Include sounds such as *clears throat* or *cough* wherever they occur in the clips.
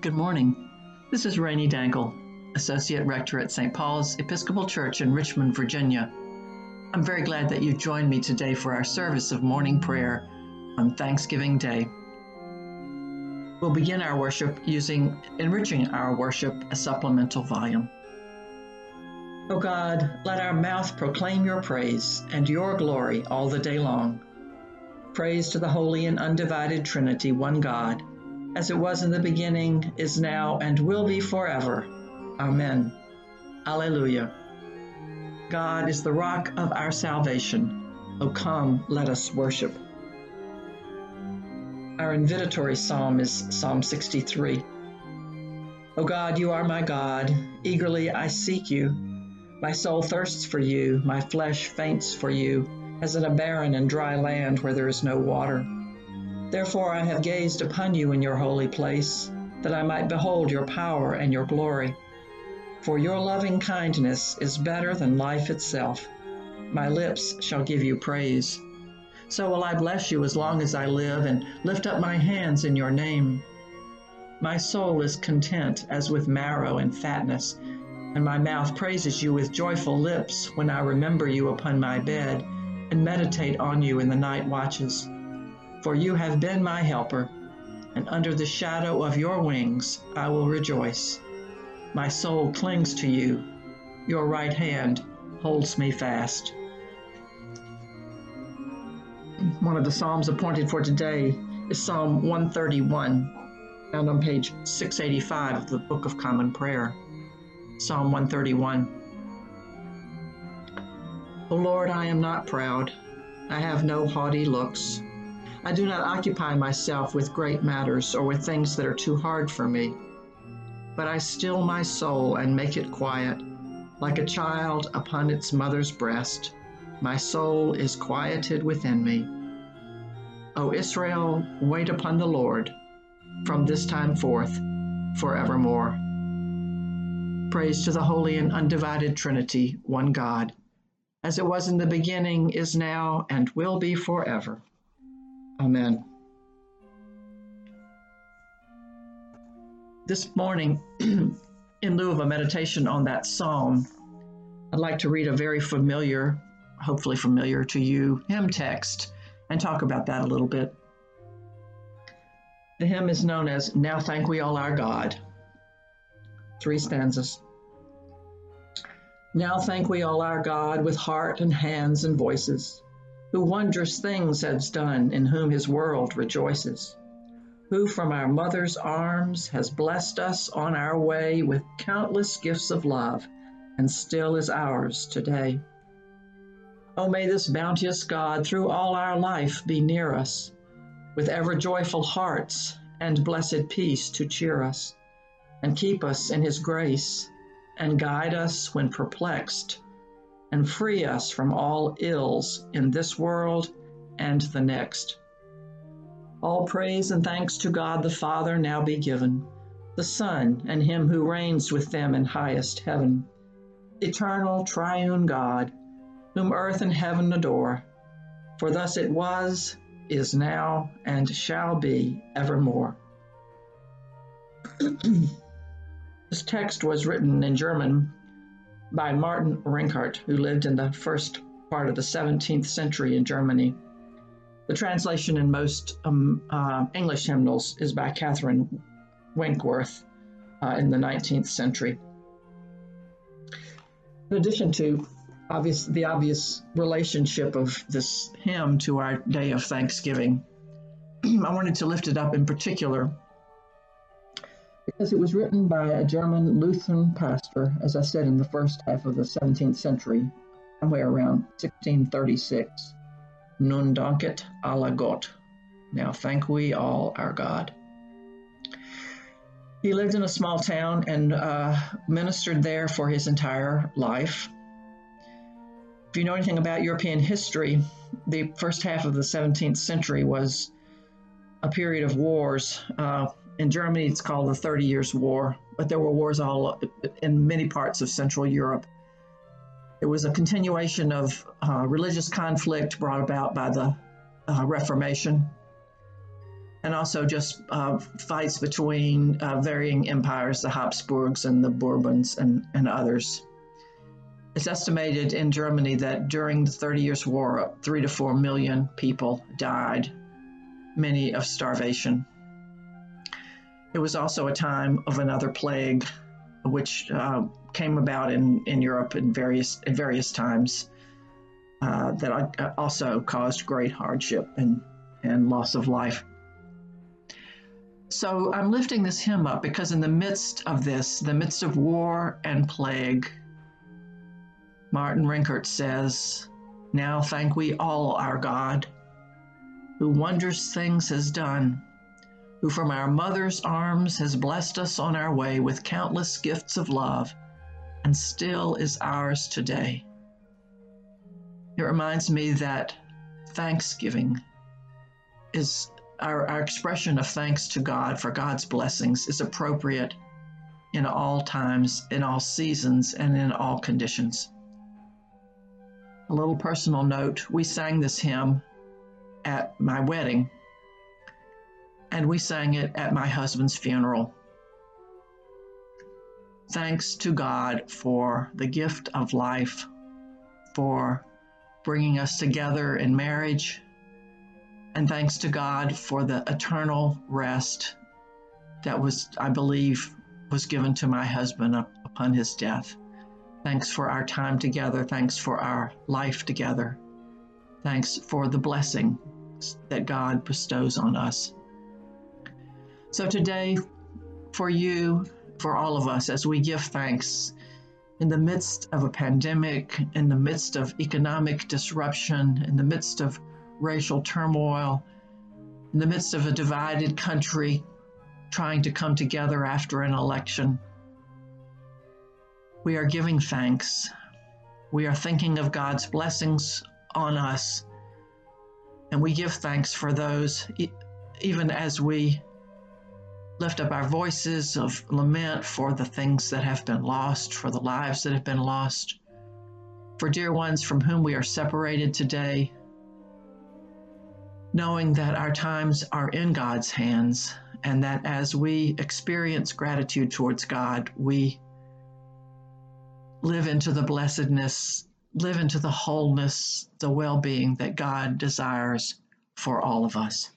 Good morning. This is Rainey Dangle, Associate Rector at St. Paul's Episcopal Church in Richmond, Virginia. I'm very glad that you've joined me today for our service of morning prayer on Thanksgiving Day. We'll begin our worship using Enriching Our Worship, a supplemental volume. O God, let our mouth proclaim your praise and your glory all the day long. Praise to the holy and undivided Trinity, one God as it was in the beginning, is now, and will be forever. Amen. Alleluia. God is the rock of our salvation. O come, let us worship. Our invitatory psalm is Psalm 63. O God, you are my God. Eagerly I seek you. My soul thirsts for you. My flesh faints for you, as in a barren and dry land where there is no water. Therefore I have gazed upon you in your holy place, that I might behold your power and your glory. For your loving kindness is better than life itself. My lips shall give you praise. So will I bless you as long as I live and lift up my hands in your name. My soul is content as with marrow and fatness, and my mouth praises you with joyful lips when I remember you upon my bed and meditate on you in the night watches for you have been my helper, and under the shadow of your wings I will rejoice. My soul clings to you, your right hand holds me fast. One of the Psalms appointed for today is Psalm 131, found on page 685 of the Book of Common Prayer. Psalm 131. O Lord, I am not proud. I have no haughty looks. I do not occupy myself with great matters or with things that are too hard for me. But I still my soul and make it quiet, like a child upon its mother's breast. My soul is quieted within me. O Israel, wait upon the Lord from this time forth, forevermore. Praise to the holy and undivided Trinity, one God, as it was in the beginning, is now, and will be forever. Amen. This morning, *clears throat* in lieu of a meditation on that psalm, I'd like to read a very familiar, hopefully familiar to you, hymn text and talk about that a little bit. The hymn is known as Now Thank We All Our God. Three stanzas. Now thank we all our God with heart and hands and voices who wondrous things has done, in whom his world rejoices, who from our mother's arms has blessed us on our way with countless gifts of love, and still is ours today. Oh, may this bounteous God through all our life be near us, with ever joyful hearts and blessed peace to cheer us, and keep us in his grace, and guide us when perplexed and free us from all ills in this world and the next. All praise and thanks to God the Father now be given, the Son, and Him who reigns with them in highest heaven, eternal triune God, whom earth and heaven adore. For thus it was, is now, and shall be evermore. *clears throat* this text was written in German by Martin Rinkart, who lived in the first part of the 17th century in Germany. The translation in most um, uh, English hymnals is by Catherine Winkworth uh, in the 19th century. In addition to obvious, the obvious relationship of this hymn to our day of Thanksgiving, *clears throat* I wanted to lift it up in particular because it was written by a German Lutheran pastor, as I said, in the first half of the 17th century, somewhere around 1636. Nun danket alle Gott. Now thank we all our God. He lived in a small town and uh, ministered there for his entire life. If you know anything about European history, the first half of the 17th century was a period of wars. Uh, in Germany, it's called the Thirty Years' War, but there were wars all in many parts of Central Europe. It was a continuation of uh, religious conflict brought about by the uh, Reformation. and also just uh, fights between uh, varying empires, the Habsburgs and the Bourbons and, and others. It's estimated in Germany that during the Thirty Years' War, three to four million people died, many of starvation. It was also a time of another plague, which uh, came about in, in Europe in various in various times, uh, that also caused great hardship and, and loss of life. So I'm lifting this hymn up because in the midst of this, the midst of war and plague, Martin Rinkart says, Now thank we all our God, who wondrous things has done, who from our mother's arms has blessed us on our way with countless gifts of love, and still is ours today. It reminds me that Thanksgiving is our, our expression of thanks to God for God's blessings is appropriate in all times, in all seasons, and in all conditions. A little personal note we sang this hymn at my wedding, and we sang it at my husband's funeral. Thanks to God for the gift of life, for bringing us together in marriage, and thanks to God for the eternal rest that was, I believe, was given to my husband upon his death. Thanks for our time together. Thanks for our life together. Thanks for the blessing that God bestows on us. So today, for you, for all of us, as we give thanks in the midst of a pandemic, in the midst of economic disruption, in the midst of racial turmoil, in the midst of a divided country trying to come together after an election. We are giving thanks. We are thinking of God's blessings on us. And we give thanks for those, even as we lift up our voices of lament for the things that have been lost, for the lives that have been lost, for dear ones from whom we are separated today, knowing that our times are in God's hands and that as we experience gratitude towards God, we live into the blessedness, live into the wholeness, the well being that God desires for all of us.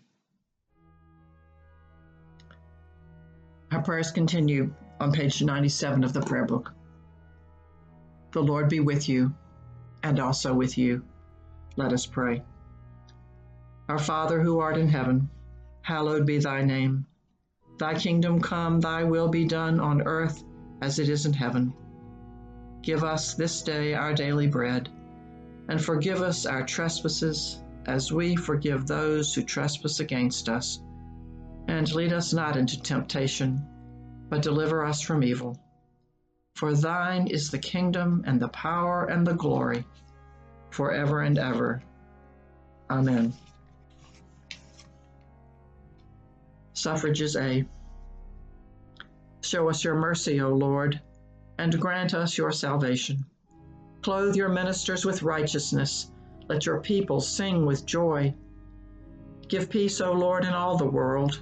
Our prayers continue on page 97 of the prayer book. The Lord be with you and also with you. Let us pray. Our Father who art in heaven, hallowed be thy name. Thy kingdom come, thy will be done on earth as it is in heaven. Give us this day our daily bread, and forgive us our trespasses as we forgive those who trespass against us. And lead us not into temptation, but deliver us from evil. For thine is the kingdom and the power and the glory, forever and ever. Amen. Suffrages A. Show us your mercy, O Lord, and grant us your salvation. Clothe your ministers with righteousness. Let your people sing with joy. Give peace, O Lord, in all the world,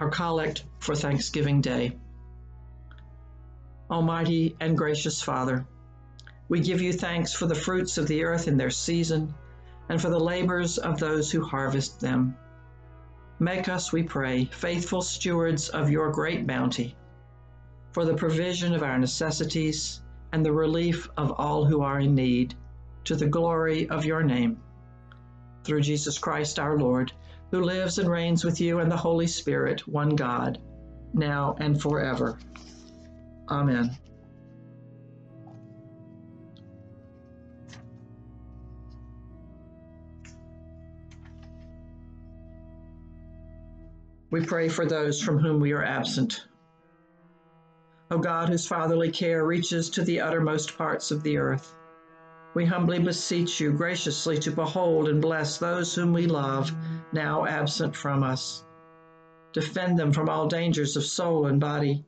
Our collect for Thanksgiving Day. Almighty and gracious Father, we give you thanks for the fruits of the earth in their season and for the labors of those who harvest them. Make us, we pray, faithful stewards of your great bounty, for the provision of our necessities and the relief of all who are in need, to the glory of your name. Through Jesus Christ our Lord, who lives and reigns with you and the Holy Spirit, one God, now and forever. Amen. We pray for those from whom we are absent. O God, whose fatherly care reaches to the uttermost parts of the earth, we humbly beseech you graciously to behold and bless those whom we love, now absent from us. Defend them from all dangers of soul and body,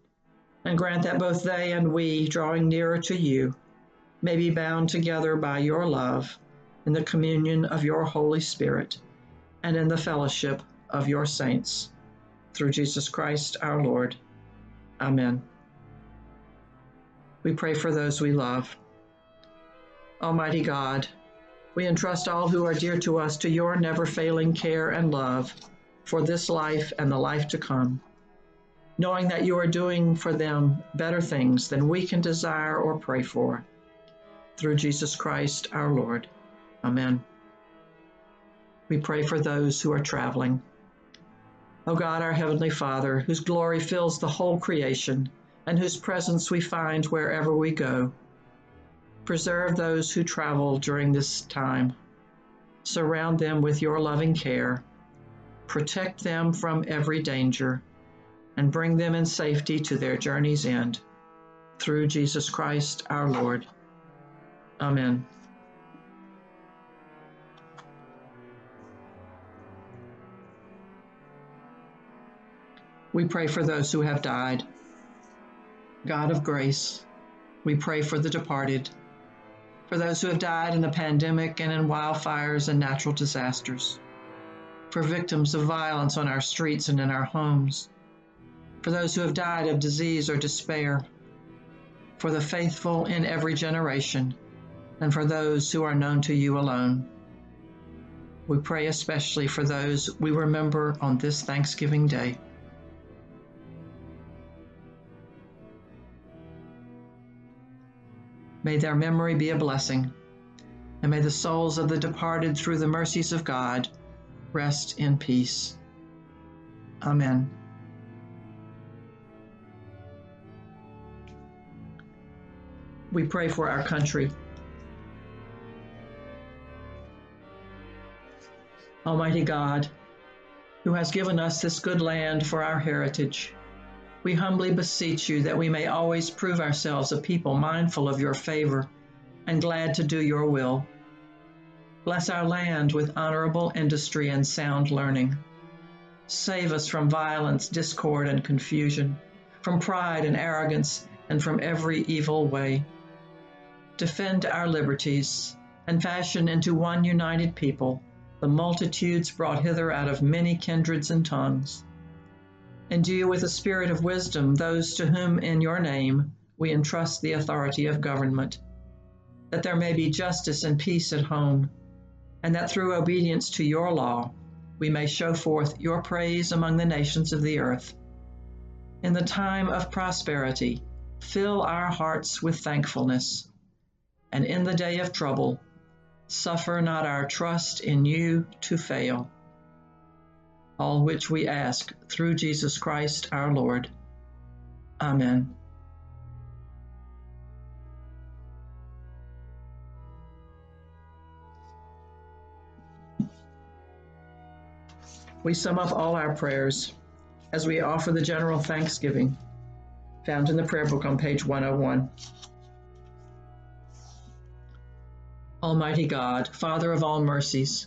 and grant that both they and we, drawing nearer to you, may be bound together by your love in the communion of your Holy Spirit and in the fellowship of your saints through Jesus Christ our Lord. Amen. We pray for those we love. Almighty God, we entrust all who are dear to us to your never failing care and love for this life and the life to come, knowing that you are doing for them better things than we can desire or pray for. Through Jesus Christ our Lord. Amen. We pray for those who are traveling. O God, our Heavenly Father, whose glory fills the whole creation, and whose presence we find wherever we go, preserve those who travel during this time. Surround them with your loving care, protect them from every danger, and bring them in safety to their journey's end. Through Jesus Christ our Lord. Amen. We pray for those who have died. God of grace, we pray for the departed, for those who have died in the pandemic and in wildfires and natural disasters, for victims of violence on our streets and in our homes, for those who have died of disease or despair, for the faithful in every generation, and for those who are known to you alone. We pray especially for those we remember on this Thanksgiving Day. May their memory be a blessing, and may the souls of the departed through the mercies of God rest in peace. Amen. We pray for our country. Almighty God, who has given us this good land for our heritage, we humbly beseech you that we may always prove ourselves a people mindful of your favor and glad to do your will. Bless our land with honorable industry and sound learning. Save us from violence, discord, and confusion, from pride and arrogance, and from every evil way. Defend our liberties, and fashion into one united people the multitudes brought hither out of many kindreds and tongues Endue with a spirit of wisdom those to whom in your name we entrust the authority of government, that there may be justice and peace at home, and that through obedience to your law we may show forth your praise among the nations of the earth. In the time of prosperity, fill our hearts with thankfulness, and in the day of trouble, suffer not our trust in you to fail all which we ask through Jesus Christ our Lord. Amen. We sum up all our prayers as we offer the general thanksgiving found in the prayer book on page 101. Almighty God, Father of all mercies,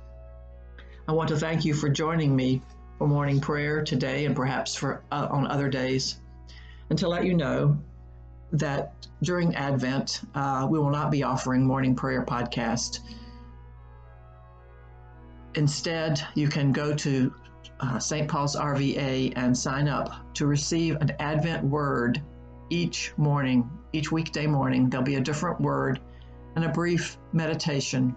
I want to thank you for joining me for morning prayer today and perhaps for uh, on other days, and to let you know that during Advent uh, we will not be offering morning prayer podcast. Instead, you can go to uh, St. Paul's RVA and sign up to receive an Advent word each morning, each weekday morning. There'll be a different word and a brief meditation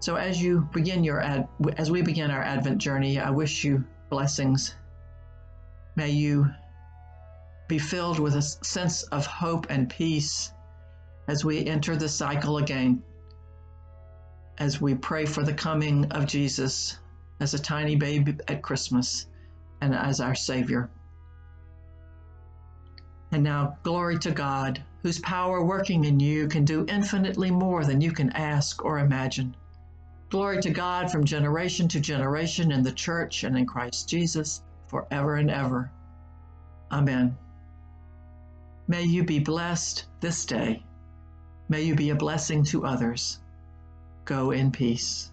so as you begin your ad, as we begin our Advent journey, I wish you blessings. May you be filled with a sense of hope and peace as we enter the cycle again. As we pray for the coming of Jesus as a tiny baby at Christmas and as our Savior. And now, glory to God, whose power working in you can do infinitely more than you can ask or imagine. Glory to God from generation to generation in the church and in Christ Jesus forever and ever. Amen. May you be blessed this day. May you be a blessing to others. Go in peace.